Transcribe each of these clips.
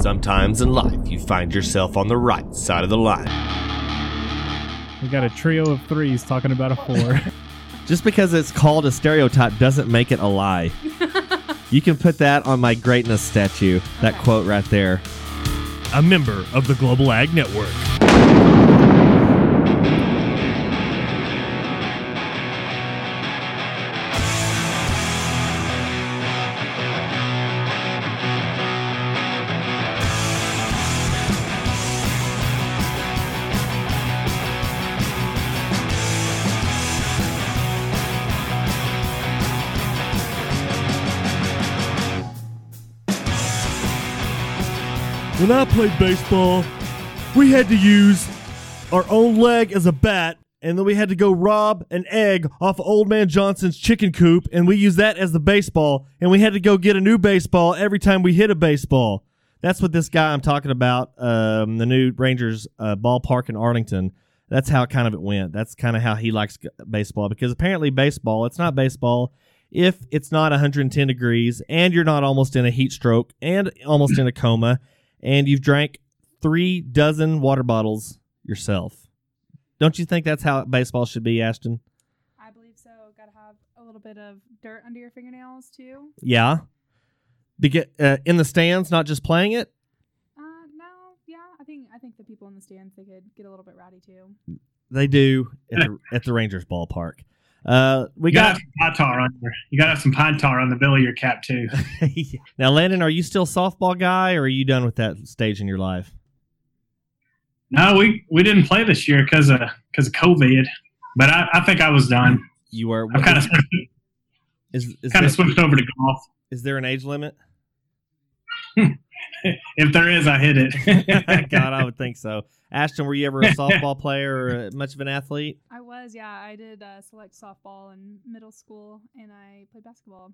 Sometimes in life, you find yourself on the right side of the line. We got a trio of threes talking about a four. Just because it's called a stereotype doesn't make it a lie. you can put that on my greatness statue. That quote right there. a member of the Global Ag Network. When I played baseball, we had to use our own leg as a bat, and then we had to go rob an egg off of Old Man Johnson's chicken coop, and we used that as the baseball, and we had to go get a new baseball every time we hit a baseball. That's what this guy I'm talking about, um, the new Rangers uh, ballpark in Arlington. That's how kind of it went. That's kind of how he likes baseball because apparently baseball, it's not baseball if it's not 110 degrees and you're not almost in a heat stroke and almost in a coma and you've drank three dozen water bottles yourself. Don't you think that's how baseball should be, Ashton? I believe so. Got to have a little bit of dirt under your fingernails too. Yeah. Beca- uh, in the stands, not just playing it. Uh, no, yeah, I think I think the people in the stands they could get a little bit rowdy too. They do at the, at the Rangers ballpark. Uh, we You got pine tar on you gotta have some pine tar on the bill of your cap too. now, Landon. Are you still softball guy, or are you done with that stage in your life? No, we we didn't play this year because of because of COVID, but I, I think I was done. You are. I've kind of is is, kind of switched over to golf. is there an age limit? If there is, I hit it. God, I would think so. Ashton, were you ever a softball player or uh, much of an athlete? I was, yeah, I did uh, select softball in middle school, and I played basketball.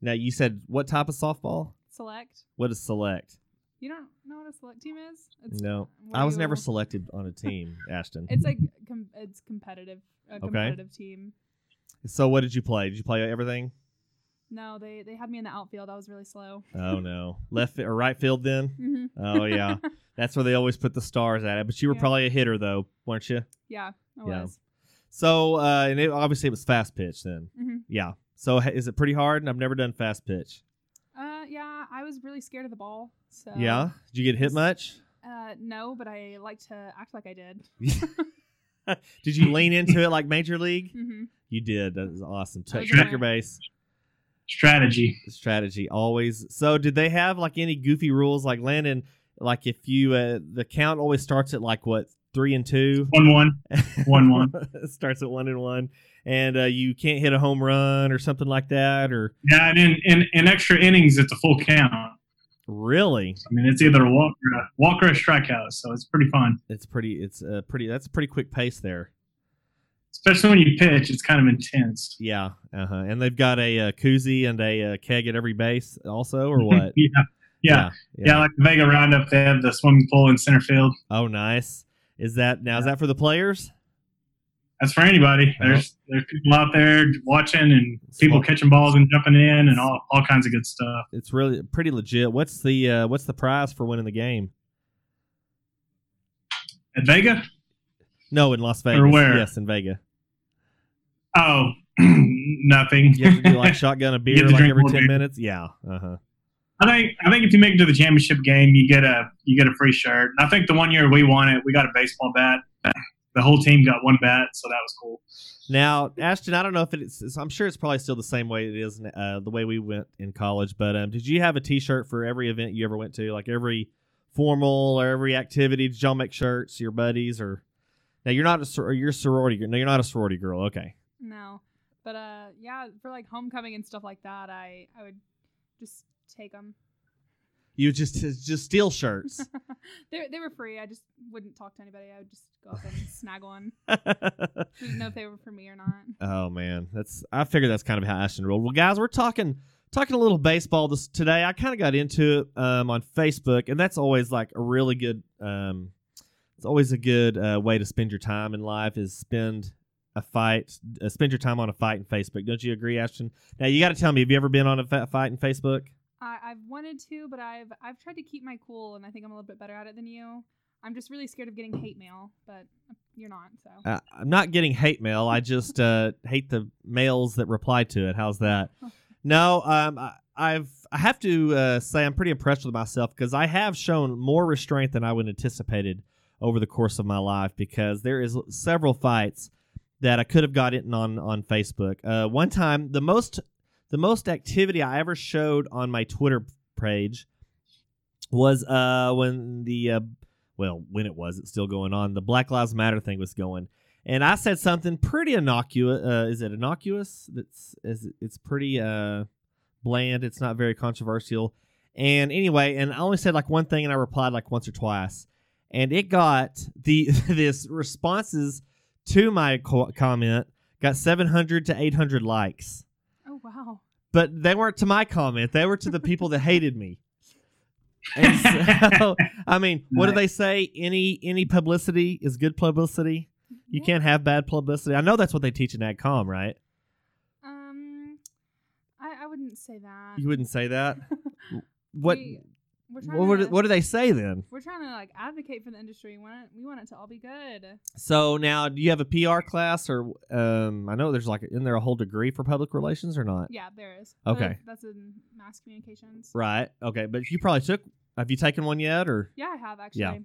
Now you said what type of softball? Select. What is select? You don't know what a select team is? It's No, I was you- never selected on a team, Ashton. It's like com- it's competitive, a competitive team. So what did you play? Did you play everything? No, they they had me in the outfield. I was really slow. Oh no, left or right field then? hmm Oh yeah, that's where they always put the stars at it. But you were Yeah. probably a hitter though, weren't you? Yeah, I Yeah. was. So uh, and it, obviously it was fast pitch then. hmm Yeah. So is it pretty hard? I've never done fast pitch. Uh, yeah, I was really scared of the ball. So yeah. Did you get hit much? Uh, no, but I like to act like I did. did you lean into it like major league? hmm You did. That was awesome. I Check was check aware. your base. Strategy. strategy always so did they have like any goofy rules like landon like if you uh, the count always starts at like what three and two One one. One, one. Starts at one and one and uh, you can't hit a home run or something like that or Yeah, and in, in, in extra innings, it's a full count. Really? I mean, it's either a walk or a, walk or a strikeout, so it's pretty fun. it's pretty it's a pretty that's a pretty quick pace there Especially when you pitch, it's kind of intense. yeah uh-huh and they've got a, uh koozie and a uh, keg at every base also or what yeah. Yeah. yeah, like the Vega Roundup, they have the swimming pool in center field. oh nice is that now is that for the players That's for anybody. Uh-huh. There's there's people out there watching and people Small- catching balls and jumping in and all, all kinds of good stuff. it's really pretty legit what's the uh, what's the prize for winning the game At Vega? No, in Las Vegas. where? Yes, in Vegas. Oh, nothing. You have to do like shotgun a beer like every ten beer. minutes. Yeah. Uh huh. I think I think if you make it to the championship game, you get a you get a free shirt. And I think the one year we won it, we got a baseball bat. The whole team got one bat, so that was cool. Now, Ashton, I don't know if it's. I'm sure it's probably still the same way it is uh, the way we went in college. But um, did you have a T-shirt for every event you ever went to? Like every formal or every activity? Did y'all make shirts? Your buddies or? Now you're not a sor- you're a sorority. girl. No, you're not a sorority girl. Okay. No, but uh, yeah, for like homecoming and stuff like that, I I would just take them. You just just steal shirts. they they were free. I just wouldn't talk to anybody. I would just go up and snag one. Didn't know if they were for me or not. Oh man, that's I figured that's kind of how Ashton rolled. Well, guys, we're talking talking a little baseball this today. I kind of got into it um, on Facebook, and that's always like a really good. Um, it's always a good uh, way to spend your time in life is spend a fight, uh, spend your time on a fight in Facebook. Don't you agree, Ashton? Now you got to tell me, have you ever been on a fa- fight in Facebook? I, I've wanted to, but I've I've tried to keep my cool, and I think I'm a little bit better at it than you. I'm just really scared of getting hate mail, but you're not. So Uh, I'm not getting hate mail. I just uh, hate the mails that reply to it. How's that? No, um, I, I've I have to uh, say I'm pretty impressed with myself because I have shown more restraint than I would anticipated over the course of my life because there is several fights that I could have got in on on Facebook. Uh, one time, the most the most activity I ever showed on my Twitter page was uh, when the uh, well when it was it's still going on the Black Lives Matter thing was going, and I said something pretty innocuous. Uh, is it innocuous? That's is it's pretty uh, bland. It's not very controversial. And anyway, and I only said like one thing, and I replied like once or twice, and it got the this responses to my co- comment got 700 to 800 likes oh wow, but they weren't to my comment. They were to the people that hated me. And so, I mean, what do they say? Any any publicity is good publicity. You Yeah. can't have bad publicity. I know that's what they teach in AgCom, right? Um, I, I wouldn't say that. You wouldn't say that. What We, we're trying what, would to, what do they say then? we're trying to like advocate for the industry. We want it, we want it to all be good. So now, do you have a PR class, or um, I know there's like in there a whole degree for public relations or not? Yeah, there is. But Okay. that's in mass communications. Right. Okay, but you probably took. Have you taken one yet, or Yeah, I have actually. Yeah.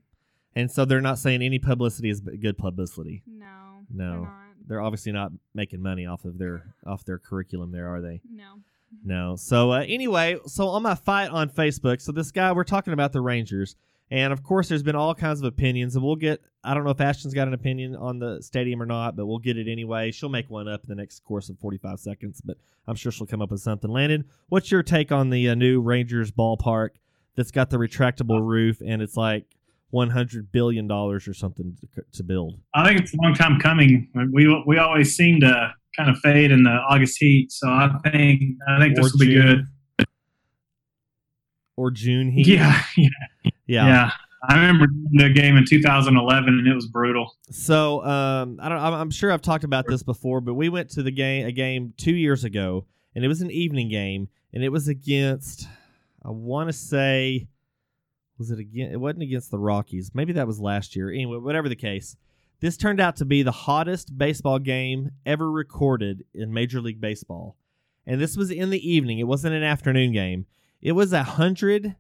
and so they're not saying any publicity is good publicity. No. No. They're not. they're obviously not making money off of their off their curriculum there are they No. No. So uh, anyway so on my fight on facebook so this guy we're talking about the rangers. And of course there's been all kinds of opinions and we'll get i don't know if ashton's got an opinion on the stadium or not but we'll get it anyway. She'll make one up in the next course of 45 seconds but i'm sure she'll come up with something. Landon what's your take on the uh, new rangers ballpark that's got the retractable roof and it's like 100 billion dollars or something to, to build? I think it's a long time coming. We we always seem to kind of fade in the August heat, so I think I think Or this will be good. or june heat Yeah, yeah, yeah. yeah. I remember the game in 2011, and it was brutal. So um, I don't. I'm, I'm sure I've talked about this before, but we went to the game a game two years ago, and it was an evening game, and it was against. I want to say, was it again? It wasn't against the Rockies. Maybe that was last year. Anyway, whatever the case, this turned out to be the hottest baseball game ever recorded in Major League Baseball, and this was in the evening. It wasn't an afternoon game. It was hundred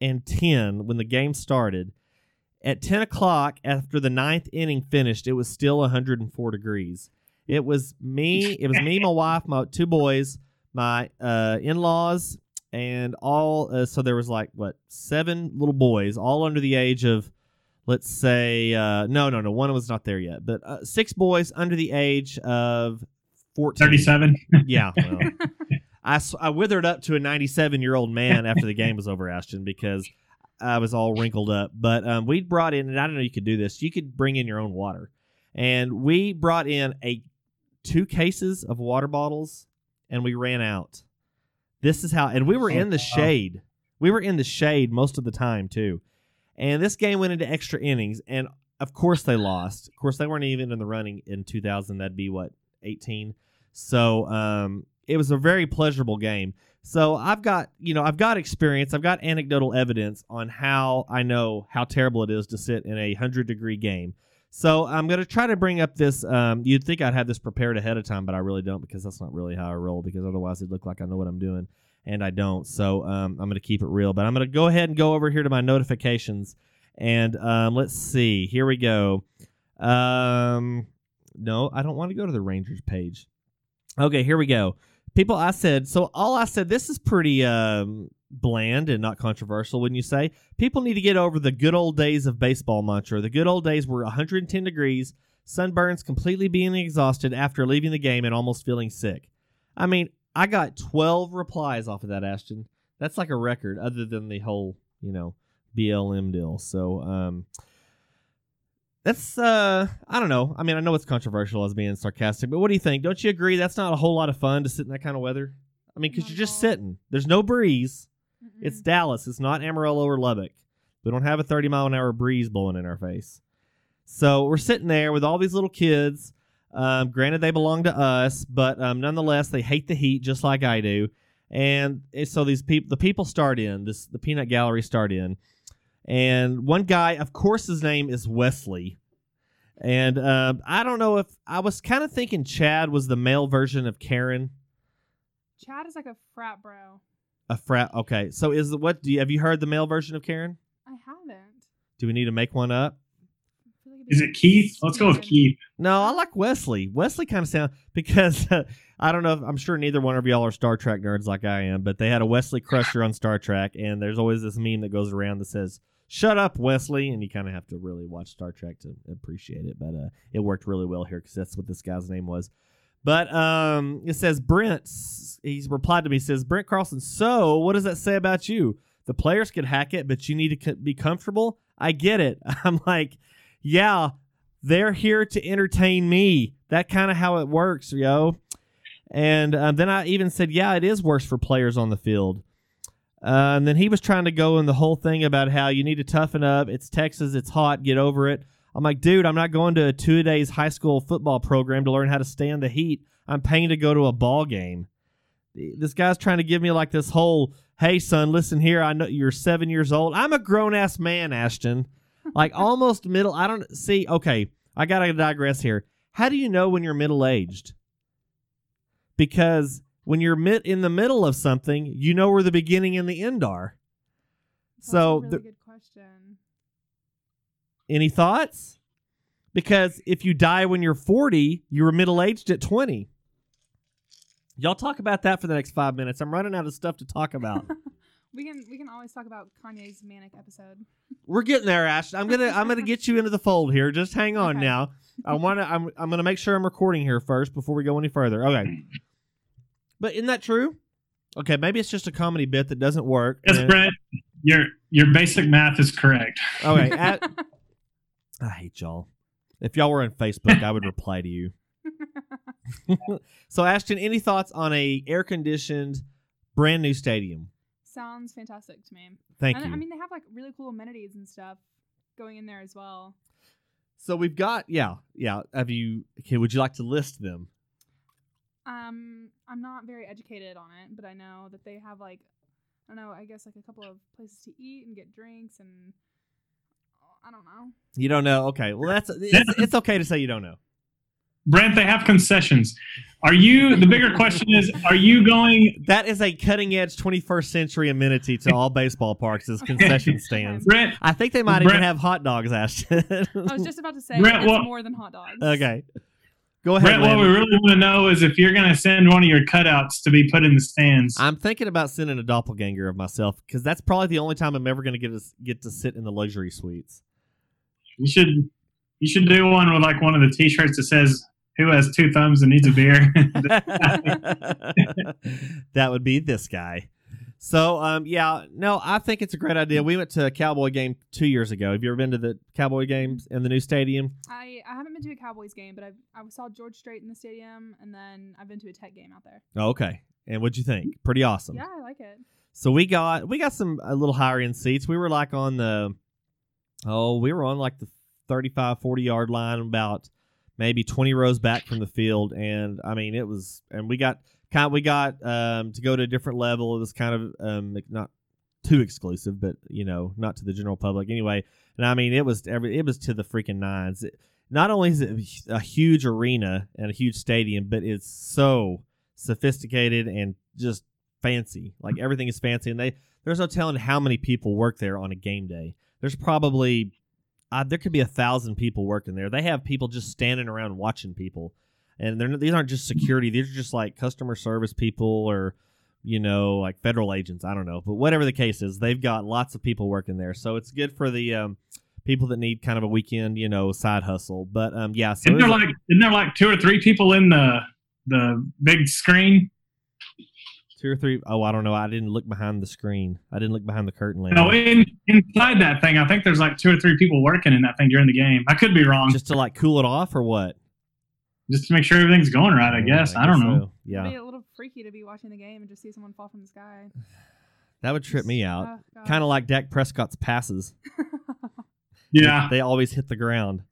and ten when the game started. At 10 o'clock, after the ninth inning finished, it was still 104 degrees. It was me, it was me, my wife, my two boys, my uh, in laws, and all. Uh, so there was like, what, seven little boys, all under the age of, let's say, uh, no, no, no, one was not there yet, but uh, six boys under the age of 14. 37. Yeah. Well, I, I withered up to a 97 year old man after the game was over, Ashton, because I was all wrinkled up. But um, we brought in, and I don't know you could do this. You could bring in your own water, and we brought in a two cases of water bottles, and we ran out. This is how, and we were in the shade. We were in the shade most of the time too, and this game went into extra innings, and of course they lost. Of course they weren't even in the running in 2000. That'd be what 18. So um, it was a very pleasurable game. So I've got, you know, I've got experience. I've got anecdotal evidence on how I know how terrible it is to sit in a hundred degree game. So I'm to try to bring up this. Um, you'd think I'd have this prepared ahead of time, but I really don't because that's not really how I roll. Because otherwise, it'd look like I know what I'm doing, and I don't. So um, I'm going to keep it real. But I'm going to go ahead and go over here to my notifications, and um, let's see. Here we go. Um, no, I don't want to go to the Rangers page. Okay, here we go. People, I said, so all I said, this is pretty um, bland and not controversial, wouldn't you say? People need to get over the good old days of baseball mantra. The good old days were 110 degrees, sunburns, completely being exhausted after leaving the game and almost feeling sick. I mean, I got 12 replies off of that, Ashton. That's like a record, other than the whole, you know, BLM deal. So, um, that's uh I don't know. I mean, I know it's controversial as being sarcastic, but what do you think? Don't you agree that's not a whole lot of fun to sit in that kind of weather? I mean, because you're just sitting. There's no breeze. Mm-mm. It's Dallas. It's not Amarillo or Lubbock. We don't have a 30 mile an hour breeze blowing in our face. So we're sitting there with all these little kids. Um, granted, they belong to us, but um, nonetheless, they hate the heat just like I do. and so these people, the people start in this, the peanut gallery start in, and one guy, of course, his name is Wesley, and um, I don't know if I was kind of thinking Chad was the male version of Karen, Chad is like a frat bro. a frat. Okay, so is the what? Do you have you heard the male version of Karen? I haven't. Do we need to make one up? I feel like it'd Is it Keith? Let's go with Keith. No, I like Wesley. Wesley kind of sound because I don't know. If, I'm sure neither one of y'all are Star Trek nerds like I am, but they had a Wesley Crusher on Star Trek, and there's always this meme that goes around that says "Shut up, Wesley," and you kind of have to really watch Star Trek to appreciate it. But uh, it worked really well here because that's what this guy's name was. But um, it says Brent. He's replied to me. Says Brent Carlson. So what does that say about you? The players could hack it, but you need to be comfortable. I get it. I'm like, yeah, they're here to entertain me. That kind of how it works, yo. And um, then I even said, yeah, it is worse for players on the field. Uh, and then he was trying to go in the whole thing about how you need to toughen up. It's Texas. It's hot. Get over it. I'm like, dude, I'm not going to a two days high school football program to learn how to stand the heat. I'm paying to go to a ball game. This guy's trying to give me like this whole, hey, son, listen here. I know you're seven years old. I'm a grown ass man, Ashton. Like almost middle. I don't see. Okay, I got to digress here. How do you know when you're middle aged? Because when you're mid in the middle of something, you know where the beginning and the end are. That's So a really the- good question. Any thoughts? Because if you die when you're 40, you were middle aged at 20. Y'all talk about that for the next five minutes. I'm running out of stuff to talk about. We can we can always talk about Kanye's manic episode. We're getting there, Ash. I'm gonna I'm gonna get you into the fold here. Just hang on Okay. now. I wanna I'm I'm gonna make sure I'm recording here first before we go any further. Okay. But isn't that true? Okay, maybe it's just a comedy bit that doesn't work. Yes, and- Brent. Your your basic math is correct. Okay. at- I hate y'all. If y'all were on Facebook, I would reply to you. so, Ashton, any thoughts on a air conditioned, brand new stadium? Sounds fantastic to me. Thank and you. I mean, they have like really cool amenities and stuff going in there as well. so we've got yeah yeah. Have you? Okay, would you like to list them? Um, I'm not very educated on it, but I know that they have like, I don't know, I guess like a couple of places to eat and get drinks and I don't know. You don't know. Okay, well that's it's, it's okay to say you don't know. Brent, they have concessions. Are you the bigger question is are you going That is a cutting edge 21st century amenity to all baseball parks is concession stands. Brent I think they might even have hot dogs, Ashton. I was just about to say Brett, it's what- more than hot dogs. okay. Go ahead. Brent, what we really want to know is if you're gonna send one of your cutouts to be put in the stands. I'm thinking about sending a doppelganger of myself because that's probably the only time I'm ever going to get to get to sit in the luxury suites. You should you should do one with like one of the t-shirts that says who has two thumbs and needs a beer. that would be this guy. So, um, yeah, no, I think it's a great idea. We went to a Cowboy game two years ago. Have you ever been to the Cowboy games in the new stadium? I, I haven't been to a Cowboys game, but I've, I saw George Strait in the stadium, and then I've been to a Tech game out there. Oh, okay. And what'd you think? Pretty awesome. Yeah, I like it. So we got we got some a little higher end seats. We were like on the oh, we were on like the 35 40 yard line about maybe 20 rows back from the field and I mean it was and we got kind of, we got um to go to a different level. It was kind of um not too exclusive, but you know, not to the general public anyway. And I mean, it was every it was to the freaking nines. It, not only is it a huge arena and a huge stadium, but it's so sophisticated and just fancy. Like everything is fancy, and they there's no telling how many people work there on a game day. There's probably uh, there could be a thousand people working there. They have people just standing around watching people, and they're these aren't just security. These are just like customer service people or you know like federal agents. I don't know, but whatever the case is, they've got lots of people working there, so it's good for the um, people that need kind of a weekend you know side hustle. But um, yeah, so isn't there was- like isn't there like two or three people in the the big screen? Two or three oh I don't know. I didn't look behind the screen. I didn't look behind the curtain. No, in inside that thing, I think there's like two or three people working in that thing during the game. I could be wrong, just, just to like cool it off or what? Just to make sure everything's going right. I guess I, don't know. so. Yeah, It'd be a little freaky to be watching the game and just see someone fall from the sky. that would trip me out. Oh. Kind of like Dak Prescott's passes. Yeah, they always hit the ground.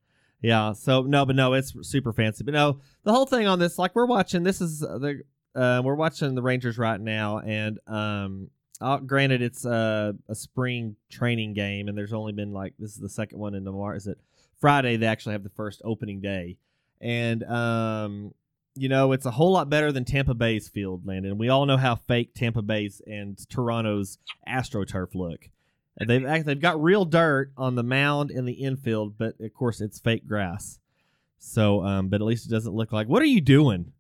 Yeah. So no, but no, it's super fancy. But no, the whole thing on this, like we're watching. This is uh, the Uh, we're watching the Rangers right now, and um, uh, granted, it's uh, a spring training game, and there's only been like this is the second one in tomorrow. Is it Friday? They actually have the first opening day, and um, you know it's a whole lot better than Tampa Bay's field, Landon. We all know how fake Tampa Bay's and Toronto's AstroTurf look. They've they've got real dirt on the mound in the infield, but of course it's fake grass. So, um, but at least it doesn't look like. What are you doing?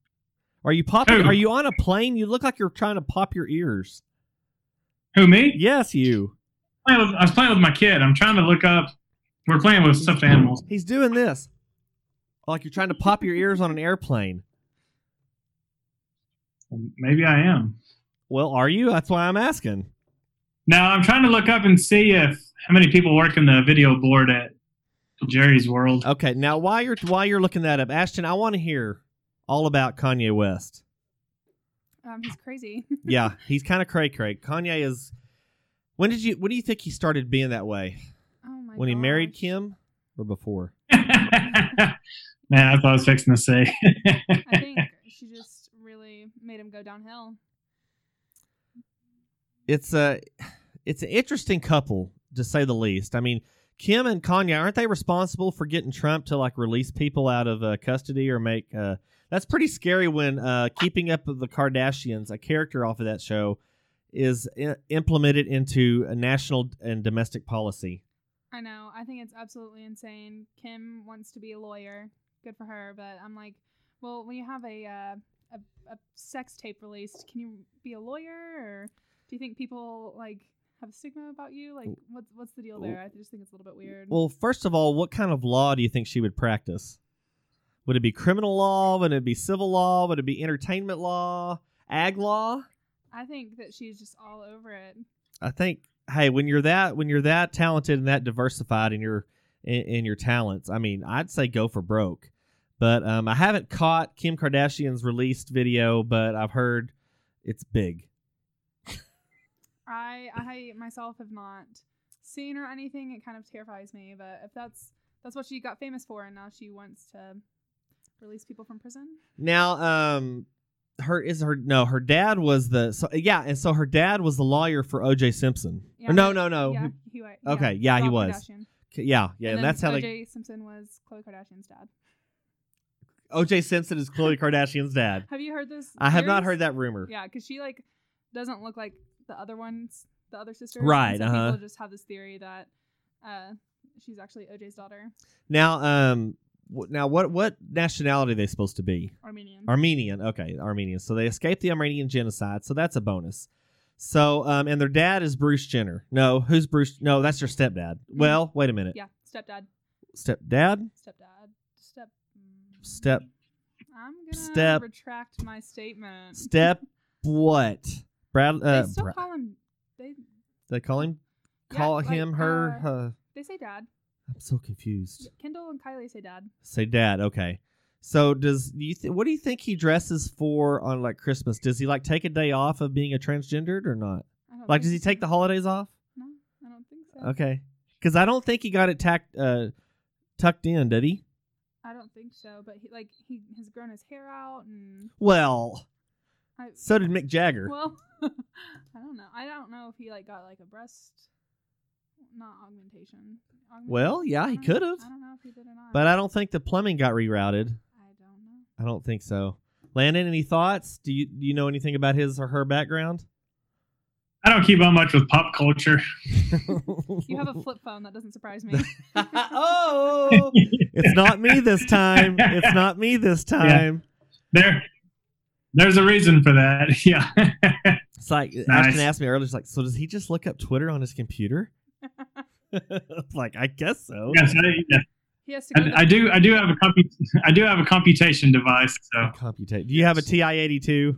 Are you popping? Who? Are you on a plane? You look like you're trying to pop your ears. Who me? Yes, you. I was playing with my kid. I'm trying to look up. We're playing with stuffed animals. He's doing this, like you're trying to pop your ears on an airplane. Maybe I am. Well, are you? That's why I'm asking. Now I'm trying to look up and see if how many people work in the video board at Jerry's World. Okay, now while you're while you're looking that up, Ashton, I want to hear all about Kanye West. Um, he's crazy. yeah, he's kind of cray cray. Kanye is. When did you? When do you think he started being that way? oh my when he married. Kim, or before? Man, that's what I was fixing to say. I think she just really made him go downhill. It's a, it's an interesting couple to say the least. I mean, Kim and Kanye aren't they responsible for getting Trump to like release people out of uh, custody or make? Uh, that's pretty scary when uh, Keeping Up with the Kardashians, a character off of that show, is I- implemented into a national and domestic policy. I know. I think it's absolutely insane. Kim wants to be a lawyer. Good for her. But I'm like, well, when you have a uh, a, a sex tape released, can you be a lawyer, or do you think people like have a stigma about you? Like, what's what's the deal there? I just think it's a little bit weird. Well, first of all, what kind of law do you think she would practice? Would it be criminal law? Would it be civil law? Would it be entertainment law? Ag law? I think that she's just all over it. I think hey, when you're that when you're that talented and that diversified in your in, in your talents, I mean, I'd say go for broke. But um, I haven't caught Kim Kardashian's released video, but I've heard it's big. I I myself have not seen or anything. It kind of terrifies me. But if that's that's what she got famous for, and now she wants to release people from prison. Now, um, her is her no, her dad was the so yeah, and so her dad was the lawyer for O.J. Simpson. Yeah, or no, no, no. Yeah, he, wa- Okay, yeah, he was. Kardashian. yeah, yeah, and, and, that's how OJ they. Simpson was Khloe Kardashian's dad. O.J. Simpson is Khloe Kardashian's dad. Have you heard this? I have not heard that rumor. Yeah, because she like doesn't look like the other ones, the other sisters. Right, so uh-huh. People just have this theory that uh, she's actually OJ's daughter, Now, um, now what what nationality are they supposed to be? Armenian. Armenian. Okay, Armenian. So they escaped the Armenian genocide. So that's a bonus. So, um, and their dad is Bruce Jenner. No, who's Bruce? No, that's your stepdad. Well, wait a minute. yeah, stepdad, Stepdad? stepdad, step. mm, Step I'm gonna step- retract my statement. step what? Brad they uh still Bra- call him. They they call him Yeah, call like, him her uh, uh, they say dad. I'm so confused. Kendall and Kylie say dad. Say dad. Okay. So does do you th- what do you think he dresses for on like Christmas? Does he like take a day off of being a transgendered or not? Like does he take the holidays off? No, I don't think so. Okay. Cuz I don't think he got it tacked uh tucked in, did he? I don't think so. But he like he has grown his hair out and Well, I, so did Mick Jagger. well, I don't know. I don't know if he like got like a breast, not augmentation. Augment- Well, yeah, he could've. I don't know if he did or not. but I don't think the plumbing got rerouted. I don't know. I don't think so. Landon, any thoughts? Do you do you know anything about his or her background? I don't keep up much with pop culture. You have a flip phone. That doesn't surprise me. oh, it's not me this time. It's not me this time. There, there's a reason for that. Yeah. It's like Nice. Ashton asked me earlier. It's like, so does he just look up Twitter on his computer? It's like, I guess so. yes, I, yeah. he has to go. to the- I, I do. I do have a compu- I do have a computation device. So Computate. Do you have a TI eighty two?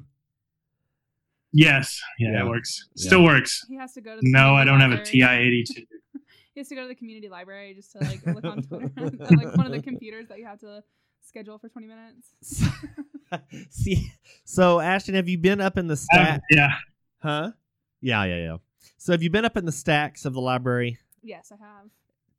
yes, yeah, Yeah. it works. Yeah. Still works. He has to go to. The No, I community don't have a library. TI-82. He has to go to the community library just to like look on Twitter, on, like one of the computers that you have to schedule for twenty minutes. See, so Ashton, have you been up in the Um, stack? yeah. Huh? Yeah, yeah, yeah. So have you been up in the stacks of the library? Yes, I have.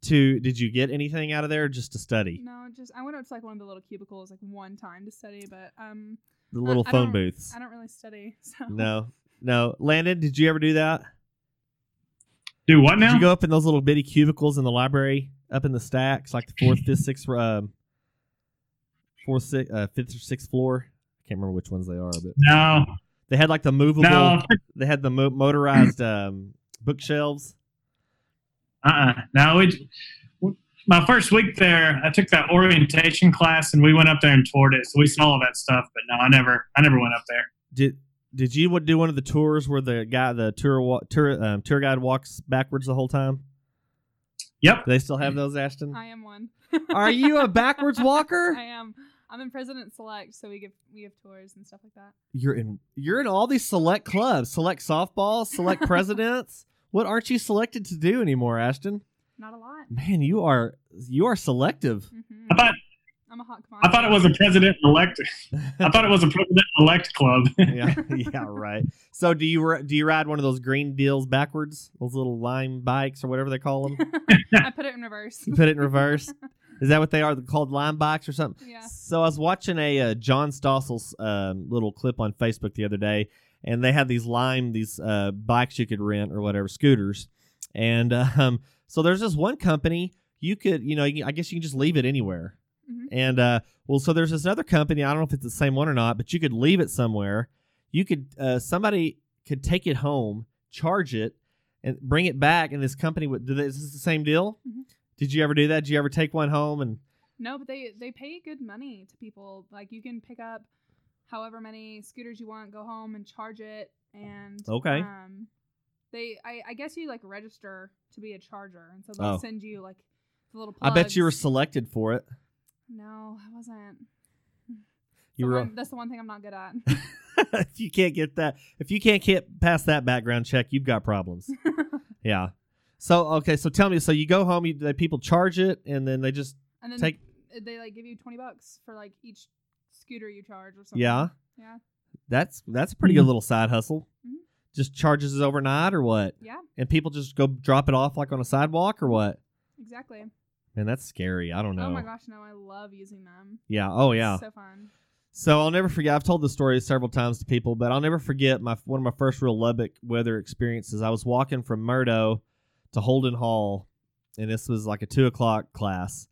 To did you get anything out of there, just to study? No, just I went up to like one of the little cubicles like one time to study, but um, the little I phone don't- booths. I don't really study, so No, no. Landon, did you ever do that? Do what Did now? you go up in those little bitty cubicles in the library, up in the stacks, like the fourth, fifth, sixth, um, fourth, sixth, uh, fifth or sixth floor? I can't remember which ones they are, but no, they had like the movable. no, They had the mo- motorized um, bookshelves. Uh, uh no. It, my first week there, I took that orientation class, and we went up there and toured it. So we saw all that stuff. But no, I never, I never went up there. Did Did you do one of the tours where the guy, the tour wa- tour um, tour guide walks backwards the whole time? Yep. Do they still have those, Ashton? I am one. Are you a backwards walker? I am. I'm in President Select, so we give we give tours and stuff like that. You're in you're in all these select clubs, select softball, select presidents. What aren't you selected to do anymore, Ashton? Not a lot. Man, you are you are selective. hmm I thought, I'm a hot commodity. I thought it was a president elect. I thought it was a president elect club. yeah, yeah, right. So do you do you ride one of those green deals backwards? Those little lime bikes or whatever they call them. I put it in reverse. You put it in reverse. Is that what they are? They're called lime bikes or something? Yeah. So I was watching a uh, John Stossel's um, little clip on Facebook the other day, and they had these lime these uh, bikes you could rent or whatever scooters, and um, so there's this one company you could you know I guess you can just leave it anywhere, Mhm. and uh, well so there's this other company I don't know if it's the same one or not, but you could leave it somewhere. You could uh, somebody could take it home, charge it, and bring it back, and this company would. do they- Is this the same deal? Mhm. Did you ever do that? Did you ever take one home and? No, but they they pay good money to people. Like you can pick up however many scooters you want, go home and charge it, and Okay. Um, they I, I guess you like register to be a charger, and so they'll Oh. send you like the little. I bet you were selected for it. No, I wasn't. You The were. one- that's the one thing I'm not good at. if you can't get that, if you can't get past that background check, you've got problems. yeah. So okay, so tell me, so you go home, you people charge it, and then they just and then take. they like give you twenty bucks for like each scooter you charge or something. Yeah, Yeah. that's that's a pretty good little side hustle. Mhm. Just charges it overnight or what? Yeah. And people just go drop it off like on a sidewalk or what? Exactly. Man, that's scary. I don't know. Oh my gosh, no, I love using them. Yeah. Oh yeah. So fun. So I'll never forget. I've told the story several times to people, but I'll never forget my one of my first real Lubbock weather experiences. I was walking from Murdough to Holden Hall, and this was like a two o'clock class.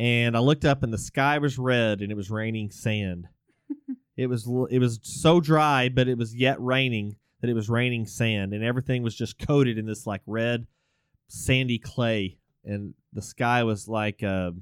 And I looked up, and the sky was red, and it was raining sand. it was it was so dry, but it was yet raining that it was raining sand, and everything was just coated in this like red, sandy clay, and the sky was like. Uh,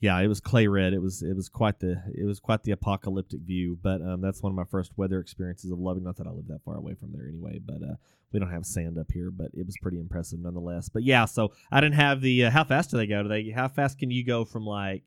yeah, it was clay red. It was it was quite the it was quite the apocalyptic view. But um, that's one of my first weather experiences of loving. Not that I live that far away from there anyway, but uh, we don't have sand up here. But it was pretty impressive nonetheless. But yeah, so I didn't have the uh, how fast do they go? Do they how fast can you go from like?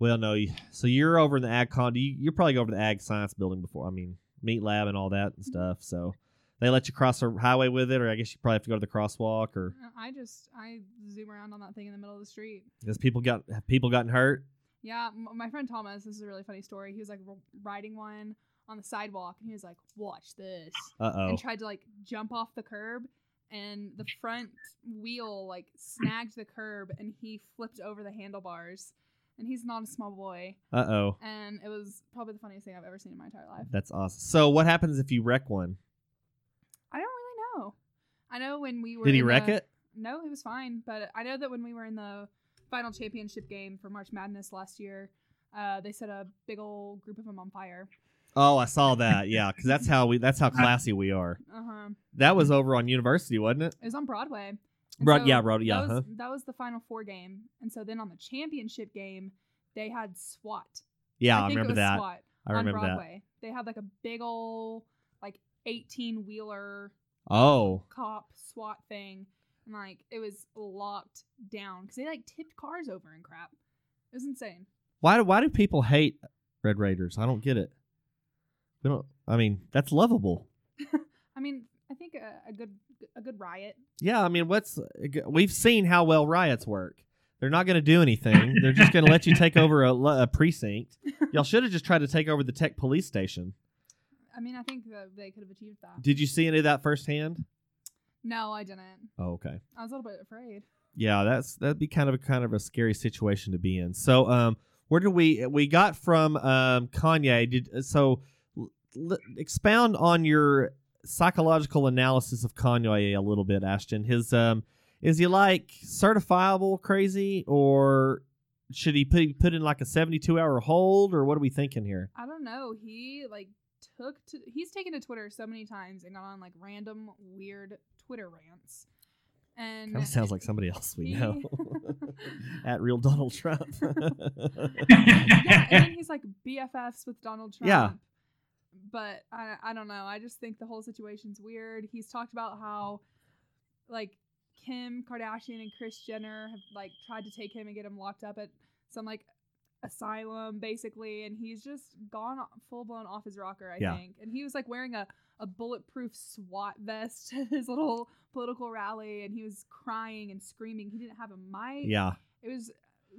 Well, no. You, so you're over in the ag con. You, you probably over to the ag science building before. I mean, meat lab and all that and stuff. So they let you cross a highway with it, or I guess you probably have to go to the crosswalk, or Uh, I just I zoom around on that thing in the middle of the street. has people got have people gotten hurt? Yeah, m- my friend Thomas. This is a really funny story. He was like r- riding one on the sidewalk, and he was like, "Watch this," Uh oh. and tried to like jump off the curb, and the front wheel like snagged the curb, and he flipped over the handlebars. And he's not a small boy, Uh oh. and it was probably the funniest thing I've ever seen in my entire life. That's awesome. So what happens if you wreck one? I don't really know. I know when we were. Did he wreck the- it? No, he was fine. But I know that when we were in the final championship game for March Madness last year, uh, they set a big old group of them on fire. Oh, I saw that. Yeah, because that's how we that's how classy we are. Uh huh. That was over on University, wasn't it? It was on Broadway. And Broad- yeah, Broad- yeah, That was, that was the final four game, and so then on the championship game, they had SWAT. Yeah, I, think remember it was that. SWAT I remember on that. Broadway. They had like a big old like eighteen wheeler Oh, cop SWAT thing, and like it was locked down because they like tipped cars over and crap. It was insane. why do why do people hate Red Raiders? I don't get it. We don't. I mean, that's lovable. I mean, I think a, a good a good riot. Yeah, I mean, what's we've seen how well riots work. They're not going to do anything. They're just going to let you take over a, a precinct. Y'all should have just tried to take over the tech police station. I mean, I think that they could have achieved that. Did you see any of that firsthand? No, I didn't. Oh, okay. I was a little bit afraid. Yeah, that's that'd be kind of a kind of a scary situation to be in. So, um, Where did we we got from um, Kanye? Did so? l- expound on your psychological analysis of Kanye a little bit, Ashton. His um, is he like certifiable crazy, or should he put put in like a seventy two hour hold, or what are we thinking here? I don't know. He like took to he's taken to Twitter so many times and gone on like random weird Twitter rants. And Kind of sounds like somebody else we he- know. At real Donald Trump. yeah, and he's like BFFs with Donald Trump. Yeah. But I I don't know. I just think the whole situation's weird. He's talked about how like Kim Kardashian and Kris Jenner have like tried to take him and get him locked up at some like asylum basically and he's just gone full blown off his rocker I Yeah. think. And he was like wearing a a bulletproof SWAT vest at his little political rally and he was crying and screaming. He didn't have a mic. yeah, It was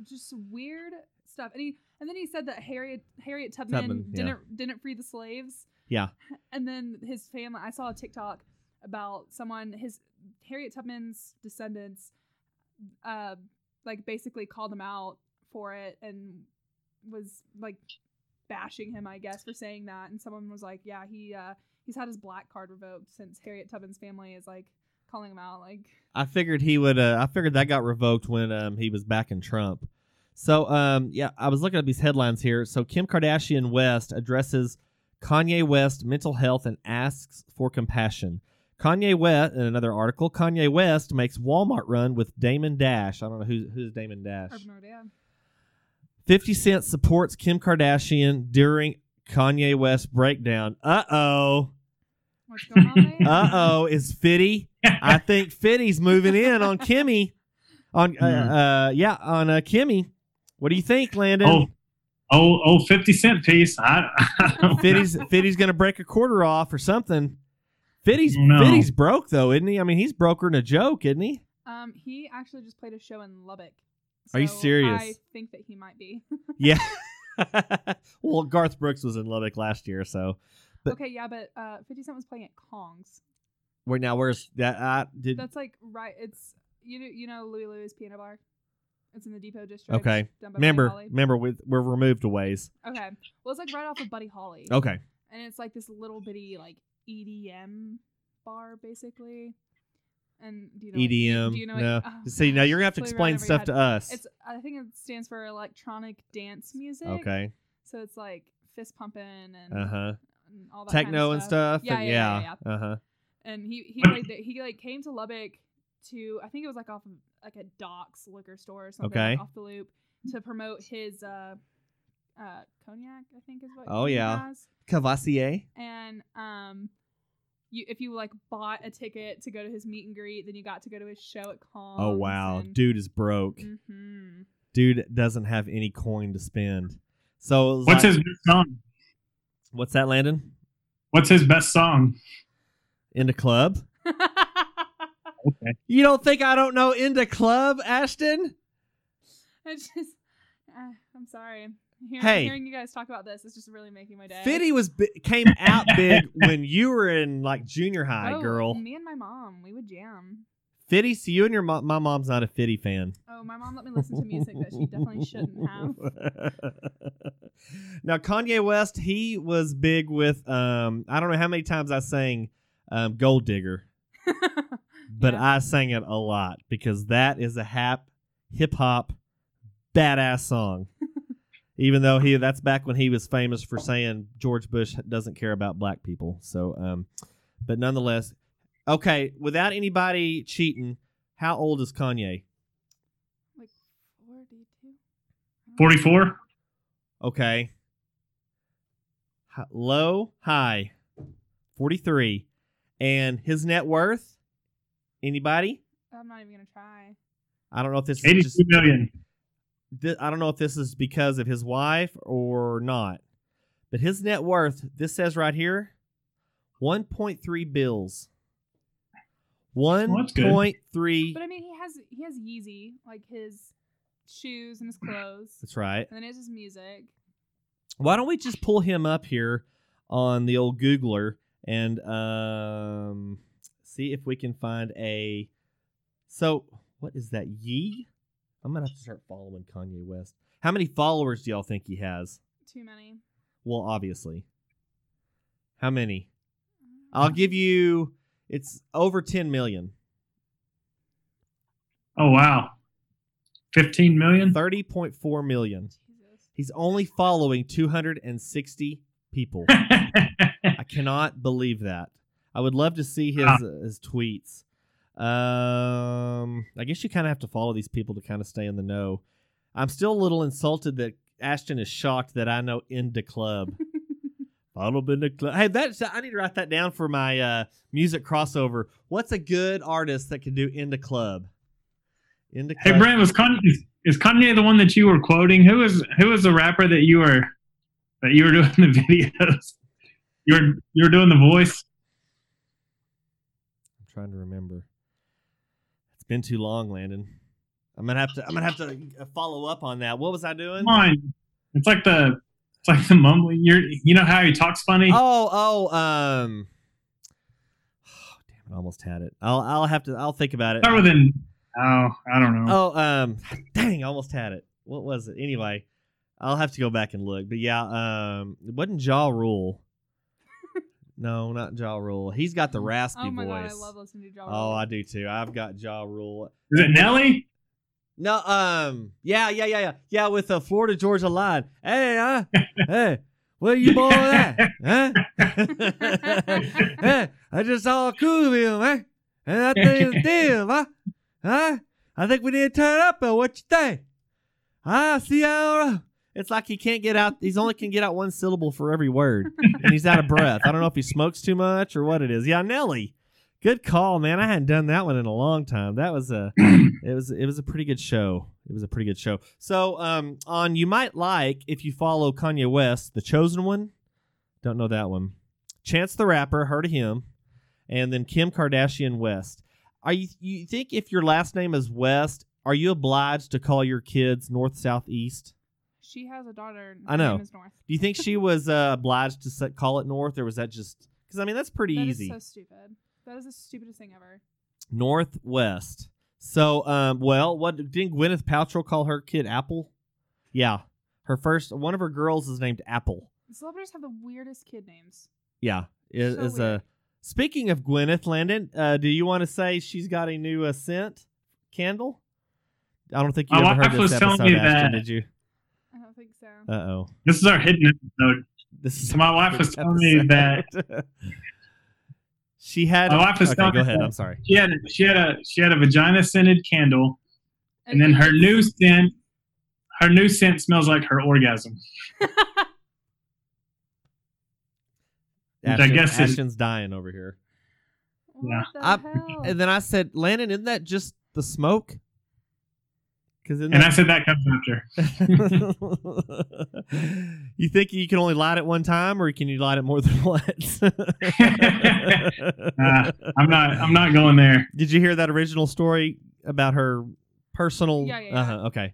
just weird stuff. And he and then he said that Harriet Harriet Tubman, Tubman, didn't didn't free the slaves. yeah, And then his family I saw a TikTok about someone his Harriet Tubman's descendants uh like basically called him out for it and was like bashing him I guess for saying that and someone was like yeah he uh he's had his black card revoked since Harriet Tubman's family is like calling him out like I figured he would. Uh, I figured that got revoked when um, he was backing Trump. So um, yeah, I was looking at these headlines here. So Kim Kardashian West addresses Kanye West mental health and asks for compassion. Kanye West, in another article, Kanye West makes Walmart run with Damon Dash. I don't know who, who's Damon Dash. 50 Cent supports Kim Kardashian during Kanye West breakdown. Uh oh. What's going on there? Uh oh. Is Fitty? I think Fitty's moving in on Kimmy. On uh, uh yeah, on uh, Kimmy. What do you think, Landon? oh, oh, oh, 50 cent piece. I, I don't Fitty's Fitty's gonna break a quarter off or something. Fitty's No. Fitty's broke though, isn't he? I mean, he's brokering a joke, isn't he? Um, he actually just played a show in Lubbock. Are you serious? I think that he might be. Yeah. well, Garth Brooks was in Lubbock last year, so But- okay, yeah, but uh, Fifty Cent was playing at Kong's. wait now where's that? Uh, did That's like right. It's you know you know Louie Louie Piano Bar. It's in the Depot District. okay? down by Buddy Remember, remember, we, we're removed a ways. Okay, well it's like right off of Buddy Holly, Okay. and it's like this little bitty like EDM bar basically. And do you know what- do you- EDM. Do you know? No. what- oh, See, now you're gonna have to explain ran over your stuff to us. It's I think it stands for electronic dance music. okay. So it's like fist pumping and, Uh huh. and all that Techno kind of and stuff. Yeah, and yeah, yeah, Uh huh. And he he played the, he like came to Lubbock to I think it was like off of like a Doc's liquor store or something Okay. like, off the loop to promote his uh uh cognac I think is what Oh, he yeah. has. Cavassier. and um you if you like bought a ticket to go to his meet and greet then you got to go to his show at Kong's Oh wow, and, dude is broke. hmm Dude doesn't have any coin to spend. So What's like- his best song? what's that, Landon? What's his best song? In the club? Okay. You don't think I don't know In the club, Ashton? I just, uh, I'm sorry. Hearing, Hey. hearing you guys talk about this is just really making my day. Fitty was came out big when you were in like junior high, oh, girl. Me and my mom, we would jam. Fitty, so you and your mom. My mom's not a Fitty fan. Oh, my mom let me listen to music that she definitely shouldn't have. now Kanye West, he was big with um I don't know how many times I sang um Gold Digger, but Yeah. I sang it a lot because that is a hap hip hop badass song. Even though he that's back when he was famous for saying George Bush doesn't care about black people. So um but nonetheless, okay, without anybody cheating, how old is Kanye? like 42. 44? Okay. Hi- low, high. 43. And his net worth? Anybody? I'm not even gonna try. I don't know if this is 82 just, million. Thi- I don't know if this is because of his wife or not. But his net worth, this says right here, 1.3 bills. that's good. 1.3 But I mean, he has he has Yeezy, like his shoes and his clothes, That's right. and then it's his music. Why don't we just pull him up here on the old Googler and um, see if we can find a. So what is that? Yee? I'm gonna have to start following Kanye West. How many followers do y'all think he has? Too many. Well, obviously. How many? I'll give you. It's over 10 million. Oh wow, fifteen million. 30.4 million. He's only following 260 people. I cannot believe that. I would love to see his Ah. his tweets. Um, I guess you kind of have to follow these people to kind of stay in the know. I'm still a little insulted that Ashton is shocked that I know In da Club. Follow In da Club. Hey, that's I need to write that down for my uh, music crossover. What's a good artist that can do In da Club? Inda Hey Club. Brent, was Kanye, is, is Kanye the one that you were quoting? Who is who is the rapper that you were that you were doing the videos? You were you were doing the voice. I'm trying to remember. It's been too long, Landon. I'm gonna have to. I'm gonna have to uh, follow up on that. What was I doing? Come on, it's like the it's like the mumbling. You're you know how he talks funny. Oh, oh, um. damn it! I almost had it. I'll. I'll have to. I'll think about it. Start with an oh I don't know. Oh, um. Dang! I almost had it. What was it? Anyway, I'll have to go back and look. But yeah, um, it wasn't Ja Rule. No, not Ja Rule. He's got the raspy Oh my voice. god, I love listening to Ja Rule. oh, I do too. I've got Ja Rule. Is it Nelly? No, um, yeah, yeah, yeah, yeah, yeah. With the Florida Georgia line. Hey, huh? hey, where you born at? Huh? hey, I just saw a Coolville, man, and I think it's deal, huh? Huh? I think we need to turn up. Or what you think? Ah, see, I don't know. It's like he can't get out. He's only can get out one syllable for every word, and he's out of breath. I don't know if he smokes too much or what it is. Yeah, Nelly. Good call, man. I hadn't done that one in a long time. That was a it was it was a pretty good show. It was a pretty good show. So um on you might like if you follow Kanye West, the chosen one. Don't know that one. Chance the Rapper, heard of him, and then Kim Kardashian West. Are you you think if your last name is West, are you obliged to call your kids North, South, East? She has a daughter. I know. Name is North. Do you think she was uh, obliged to set, call it North, or was that just because I mean that's pretty That is easy. so stupid. That is the stupidest thing ever. Northwest. So, um, well, what didn't Gwyneth Paltrow call her kid Apple? Yeah, her first one of her girls is named Apple. Celebrities have the weirdest kid names. Yeah, is, So is weird. a. Speaking of Gwyneth Landon, uh, do you want to say she's got a new uh, scent candle? I don't think you My ever wife heard was this telling episode, me Ashton, that- did you? I don't think so. Uh oh, This is our hidden episode. this is my wife was telling me that she had. My wife was okay, telling go ahead. I'm sorry. she had she had a she had a vagina scented candle, and then her new scent her new scent smells like her orgasm. Which I Ashton- guess is- Ashton's dying over here. What Yeah. the I- And then I said, Landon, isn't that just the smoke? Because And I said that comes after. you think you can only light it one time, or can you light it more than once? Uh, I'm not I'm not going there. Did you hear that original story about her personal? Yeah, yeah, yeah. Uh-huh, okay.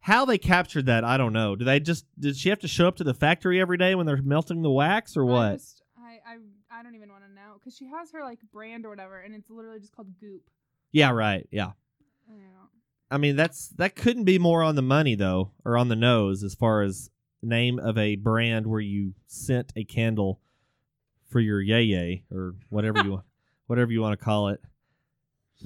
How they captured that, I don't know. Do they just did she have to show up to the factory every day when they're melting the wax, or I what? just- I, I, I don't even want to know because she has her like brand or whatever, and it's literally just called Goop. Yeah, right. Yeah. I don't know. I mean, that's that couldn't be more on the money though, or on the nose as far as name of a brand where you sent a candle for your yay yay or whatever you want, whatever you want to call it.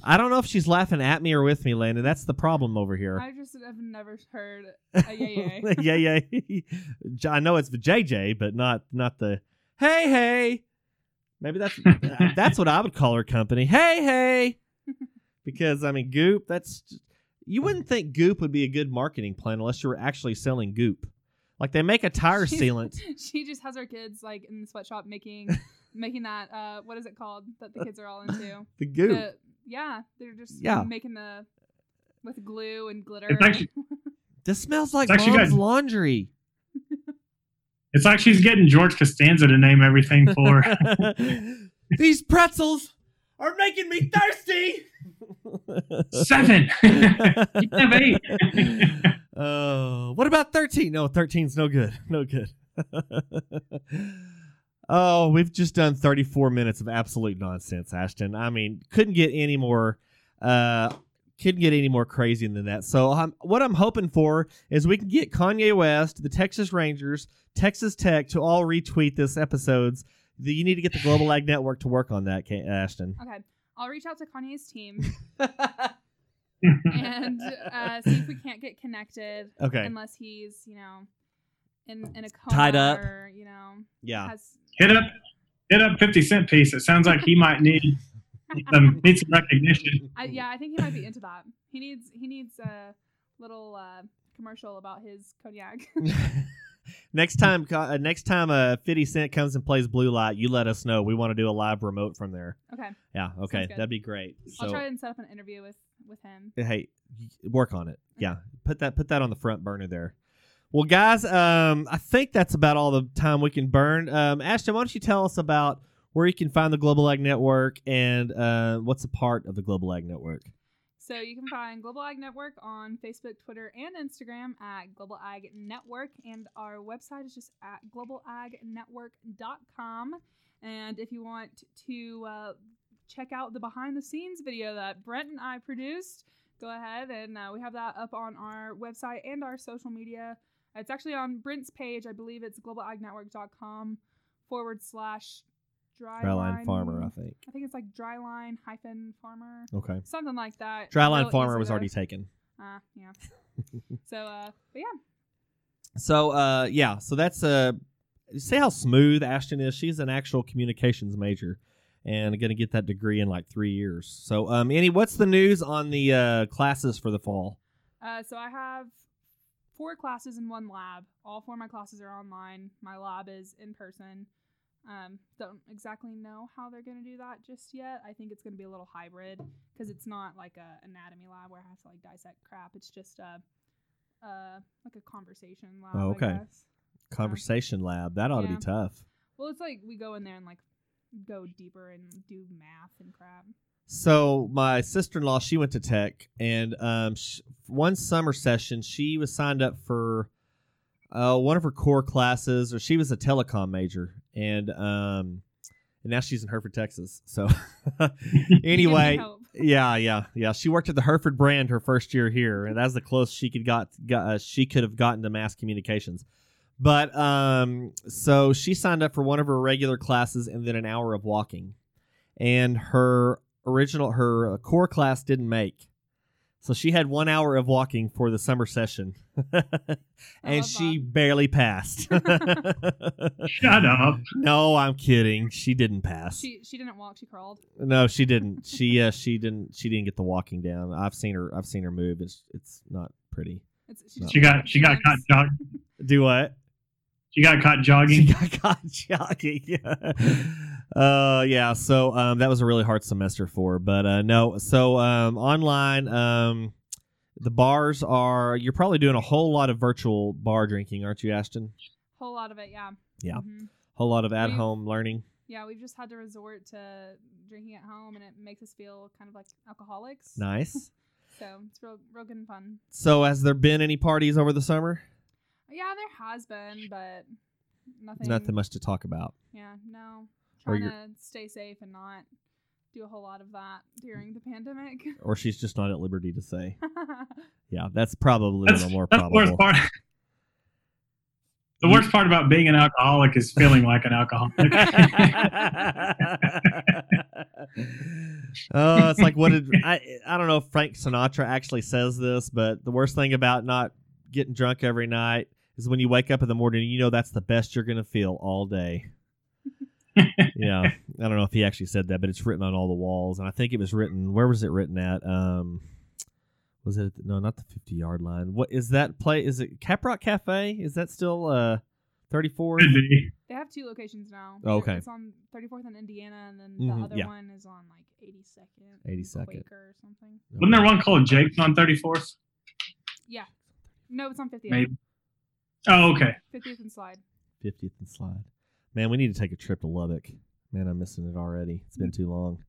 I don't know if she's laughing at me or with me, Landon. That's the problem over here. I just have never heard a yay yay. yeah, yeah. I know it's the JJ, but not not the hey hey. Maybe that's that's what I would call her company. Hey hey. Because I mean, Goop. That's you wouldn't think Goop would be a good marketing plan unless you were actually selling Goop. Like they make a tire She's- sealant. she just has her kids like in the sweatshop making making that uh what is it called that the kids are all into? The Goop. The- yeah, they're just Yeah. making the with glue and glitter. It's actually this smells like It's actually mom's laundry. it's like she's getting George Costanza to name everything for. These pretzels are making me thirsty. Seven. you have eight. Oh, what about 13? No, 13's no good. No good. oh, we've just done 34 minutes of absolute nonsense, Ashton. I mean, couldn't get any more uh couldn't get any more crazy than that. So um, what I'm hoping for is we can get Kanye West, the Texas Rangers, Texas Tech to all retweet this episodes. The- You need to get the Global Ag Network to work on that, Ashton. Okay, I'll reach out to Kanye's team and uh, see if we can't get connected. Okay. Unless he's, you know, in in a coma Tied up. or you know Yeah. has. hit up hit up 50 Cent piece. It sounds like he might need some need some recognition. I, yeah, I think he might be into that. He needs he needs a little uh, commercial about his cognac. next time, uh, next time, uh, Fifty Cent comes and plays Blue Light, you let us know. We want to do a live remote from there. okay, Yeah. Okay. That'd be great. I'll So, try and set up an interview with with him. hey, work on it. Yeah, put that put that on the front burner there. Well, guys, um, I think that's about all the time we can burn. Um, Ashton, why don't you tell us about where you can find the Global Ag Network and uh, what's a part of the Global Ag Network? So you can find Global Ag Network on Facebook, Twitter, and Instagram at Global Ag Network, and our website is just at globalagnetwork.com. And if you want to uh, check out the behind the scenes video that Brent and I produced, go ahead and uh, we have that up on our website and our social media. It's actually on Brent's page. I believe it's globalagnetwork.com forward slash dryline Dryline Farmer, I think. I think it's like dryline hyphen farmer, Okay. something like that. Dryline Real Farmer easy was to- already taken. uh, yeah. so, uh, but yeah, So, uh, yeah. So that's uh, see how smooth Ashton is. She's an actual communications major, and going to get that degree in like three years. So, um, Annie, what's the news on the uh, classes for the fall? uh, so I have four classes in one lab. All four of my classes are online. My lab is in person. Um, don't exactly know how they're going to do that just yet. I think it's going to be a little hybrid because it's not like a anatomy lab where I have to like dissect crap. It's just a, uh, like a conversation lab. Oh, okay. Conversation lab. That ought to be tough. Well, it's like we go in there and like go deeper and do math and crap. So my sister in law, she went to tech, and um, sh- one summer session, she was signed up for uh, one of her core classes, or she was a telecom major, and um, and now she's in Hereford, Texas. So anyway, yeah, yeah, yeah. She worked at the Hereford brand her first year here, and that's the closest she could got, got uh, she could have gotten to mass communications. But um, so she signed up for one of her regular classes and then an hour of walking, and her original her uh, core class didn't make. So she had one hour of walking for the summer session, and love she barely passed. Shut up. no, I'm kidding. She didn't pass. She she didn't walk. She crawled. No, she didn't. She uh, she didn't. She didn't get the walking down. I've seen her. I've seen her move. It's it's not pretty. It's, No. She got she got caught jog, Do what? she got caught jogging. She got caught jogging. Uh, yeah. So um, that was a really hard semester for. But uh, no. So um, online, um, the bars are. You're probably doing a whole lot of virtual bar drinking, aren't you, Ashton? Whole lot of it, yeah. Yeah. Mhm. Whole lot of at home learning. Yeah, we've just had to resort to drinking at home, and it makes us feel kind of like alcoholics. Nice. So it's real, real good and fun. so has there been any parties over the summer? Yeah, there has been, but nothing. Nothing much to talk about. Yeah, no. Or Trying you're- to stay safe and not do a whole lot of that during the pandemic. Or she's just not at liberty to say. Yeah, that's probably That's, a little more that's the worst probable. part. The worst part about being an alcoholic is feeling like an alcoholic. oh, it's like what did I? I don't know if Frank Sinatra actually says this, but the worst thing about not getting drunk every night is when you wake up in the morning, you know that's the best you're gonna feel all day. Yeah, I don't know if he actually said that, but it's written on all the walls, and I think it was written. Where was it written at? Um, was it no, not the fifty yard line? What is that play? Is it Caprock Cafe? Is that still uh thirty four? They have two locations now. Oh, okay. It's on 34th and Indiana, and then the other yeah. one is on like 82nd. 82nd. Quaker or something. Wasn't there one called Jake's on 34th? Yeah. No, it's on 50th. Maybe. Oh, okay. 50th and Slide. 50th and slide. Man, we need to take a trip to Lubbock. Man, I'm missing it already. It's been too long.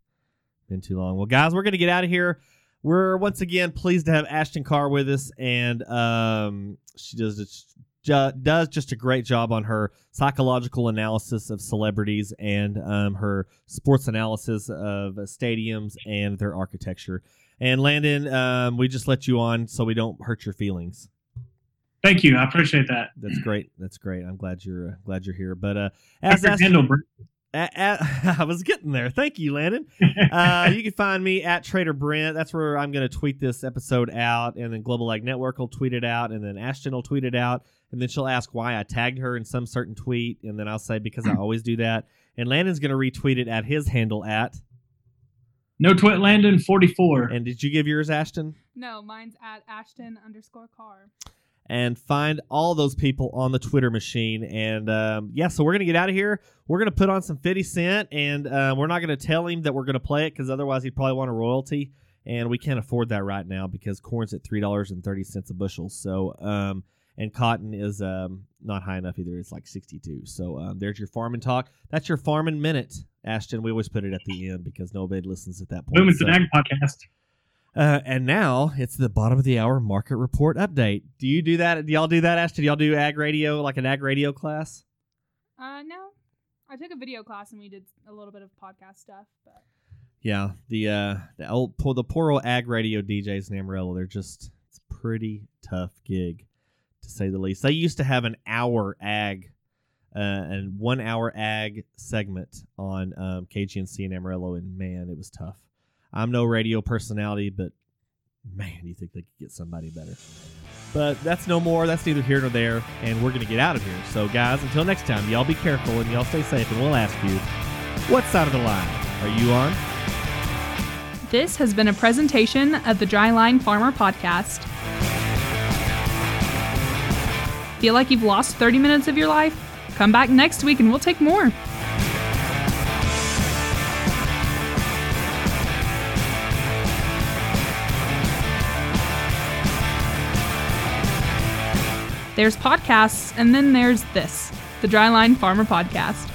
Been too long. Well, guys, we're to get out of here. We're once again pleased to have Ashton Carr with us, and um, she does just, ju- does just a great job on her psychological analysis of celebrities and um, her sports analysis of stadiums and their architecture. And Landon, um, we just let you on so we don't hurt your feelings. Thank you. I appreciate that. That's great. That's great. I'm glad you're uh, glad you're here. But uh, as Perfect asked, handle, Brent. a- a- I was getting there. Thank you, Landon. Uh, you can find me at Trader Brent. That's where I'm going to tweet this episode out, and then Global Ag Network will tweet it out, and then Ashton will tweet it out, and then she'll ask why I tagged her in some certain tweet, and then I'll say because I always do that. And Landon's going to retweet it at his handle at. No twit Landon 44. And did you give yours, Ashton? No, mine's at Ashton underscore Carr. And find all those people on the Twitter machine. And um, yeah, so we're gonna get out of here. We're gonna put on some Fifty Cent, and uh, we're not gonna tell him that we're gonna play it because otherwise he'd probably want a royalty, and we can't afford that right now because corn's at three dollars and thirty cents a bushel. So um, and cotton is um, not high enough either. It's like sixty two. So um, there's your farming talk. That's your farming minute, Ashton. We always put it at the end because nobody listens at that point. Boom, it's So- an ag podcast. Uh, and now it's the bottom of the hour market report update. Do you do that? Do y'all do that, Ashton? Do y'all do ag radio, like an ag radio class? Uh, no. I took a video class and we did a little bit of podcast stuff, but Yeah, the uh, the old poor, the poor old ag radio DJs in Amarillo. They're just it's a pretty tough gig, to say the least. They used to have an hour ag, uh, and one hour ag segment on um, KGNC in Amarillo, and man, it was tough. I'm no radio personality, but man, do you think they could get somebody better? But that's no more. That's neither here nor there, and we're gonna get out of here. So, guys, until next time, y'all be careful and y'all stay safe, and we'll ask you, what side of the line are you on? this has been a presentation of the Dryline Farmer Podcast. Feel like you've lost 30 minutes of your life? Come back next week and we'll take more. There's podcasts, and then there's this the Dryline Farmer Podcast.